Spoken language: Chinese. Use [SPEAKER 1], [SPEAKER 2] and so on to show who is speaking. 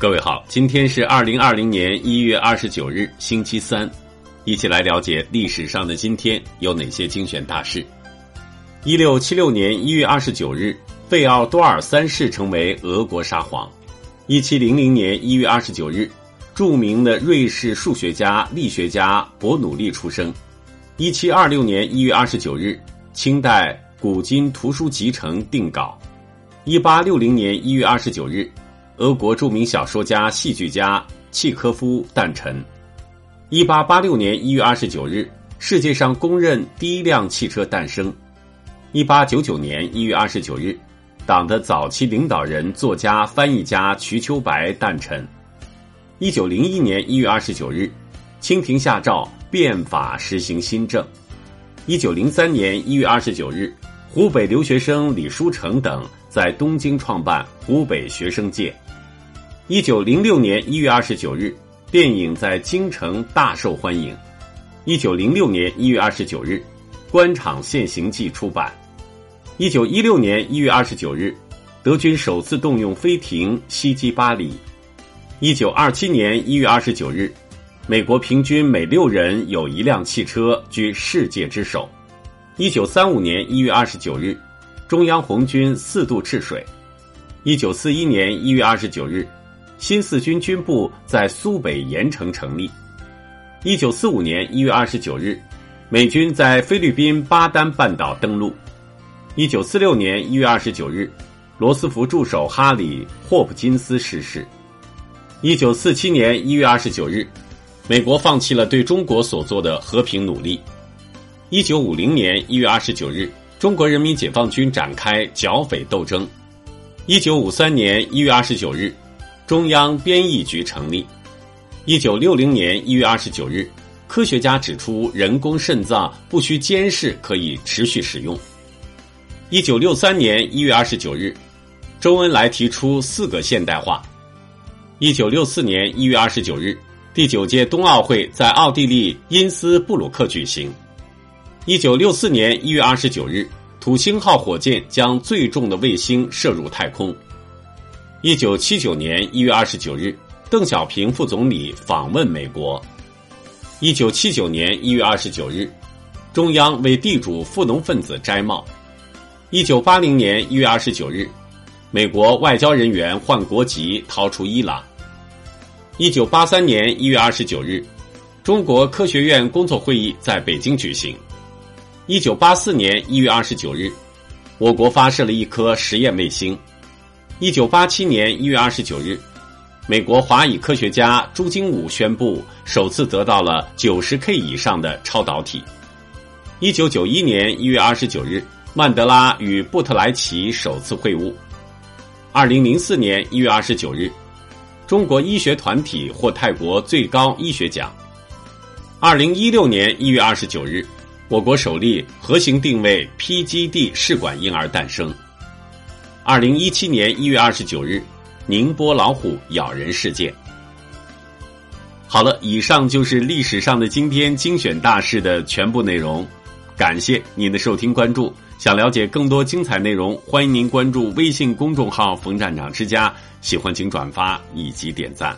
[SPEAKER 1] 各位好，今天是二零二零年一月二十九日，星期三，一起来了解历史上的今天有哪些精选大事。一六七六年一月二十九日，费奥多尔三世成为俄国沙皇。一七零零年一月二十九日，著名的瑞士数学家、力学家伯努利出生。一七二六年一月二十九日，清代古今图书集成定稿。一八六零年一月二十九日。俄国著名小说家、戏剧家契科夫诞辰。一八八六年一月二十九日，世界上公认第一辆汽车诞生。一八九九年一月二十九日，党的早期领导人、作家、翻译家瞿秋白诞辰。一九零一年一月二十九日，清廷下诏变法实行新政。一九零三年一月二十九日，湖北留学生李书成等在东京创办湖北学生界。一九零六年一月二十九日，电影在京城大受欢迎。一九零六年一月二十九日，《官场现形记》出版。一九一六年一月二十九日，德军首次动用飞艇袭击巴黎。一九二七年一月二十九日，美国平均每六人有一辆汽车，居世界之首。一九三五年一月二十九日，中央红军四渡赤水。一九四一年一月二十九日。新四军军部在苏北盐城成立。一九四五年一月二十九日，美军在菲律宾巴丹半岛登陆。一九四六年一月二十九日，罗斯福助手哈里·霍普金斯逝世。一九四七年一月二十九日，美国放弃了对中国所做的和平努力。一九五零年一月二十九日，中国人民解放军展开剿匪斗争。一九五三年一月二十九日。中央编译局成立。一九六零年一月二十九日，科学家指出人工肾脏不需监视，可以持续使用。一九六三年一月二十九日，周恩来提出四个现代化。一九六四年一月二十九日，第九届冬奥会在奥地利因斯布鲁克举行。一九六四年一月二十九日，土星号火箭将最重的卫星射入太空。一九七九年一月二十九日，邓小平副总理访问美国。一九七九年一月二十九日，中央为地主富农分子摘帽。一九八零年一月二十九日，美国外交人员换国籍逃出伊朗。一九八三年一月二十九日，中国科学院工作会议在北京举行。一九八四年一月二十九日，我国发射了一颗实验卫星。一九八七年一月二十九日，美国华裔科学家朱经武宣布首次得到了九十 K 以上的超导体。一九九一年一月二十九日，曼德拉与布特莱奇首次会晤。二零零四年一月二十九日，中国医学团体获泰国最高医学奖。二零一六年一月二十九日，我国首例核型定位 PGD 试管婴儿诞生。二零一七年一月二十九日，宁波老虎咬人事件。好了，以上就是历史上的今天精选大事的全部内容。感谢您的收听关注。想了解更多精彩内容，欢迎您关注微信公众号“冯站长之家”。喜欢请转发以及点赞。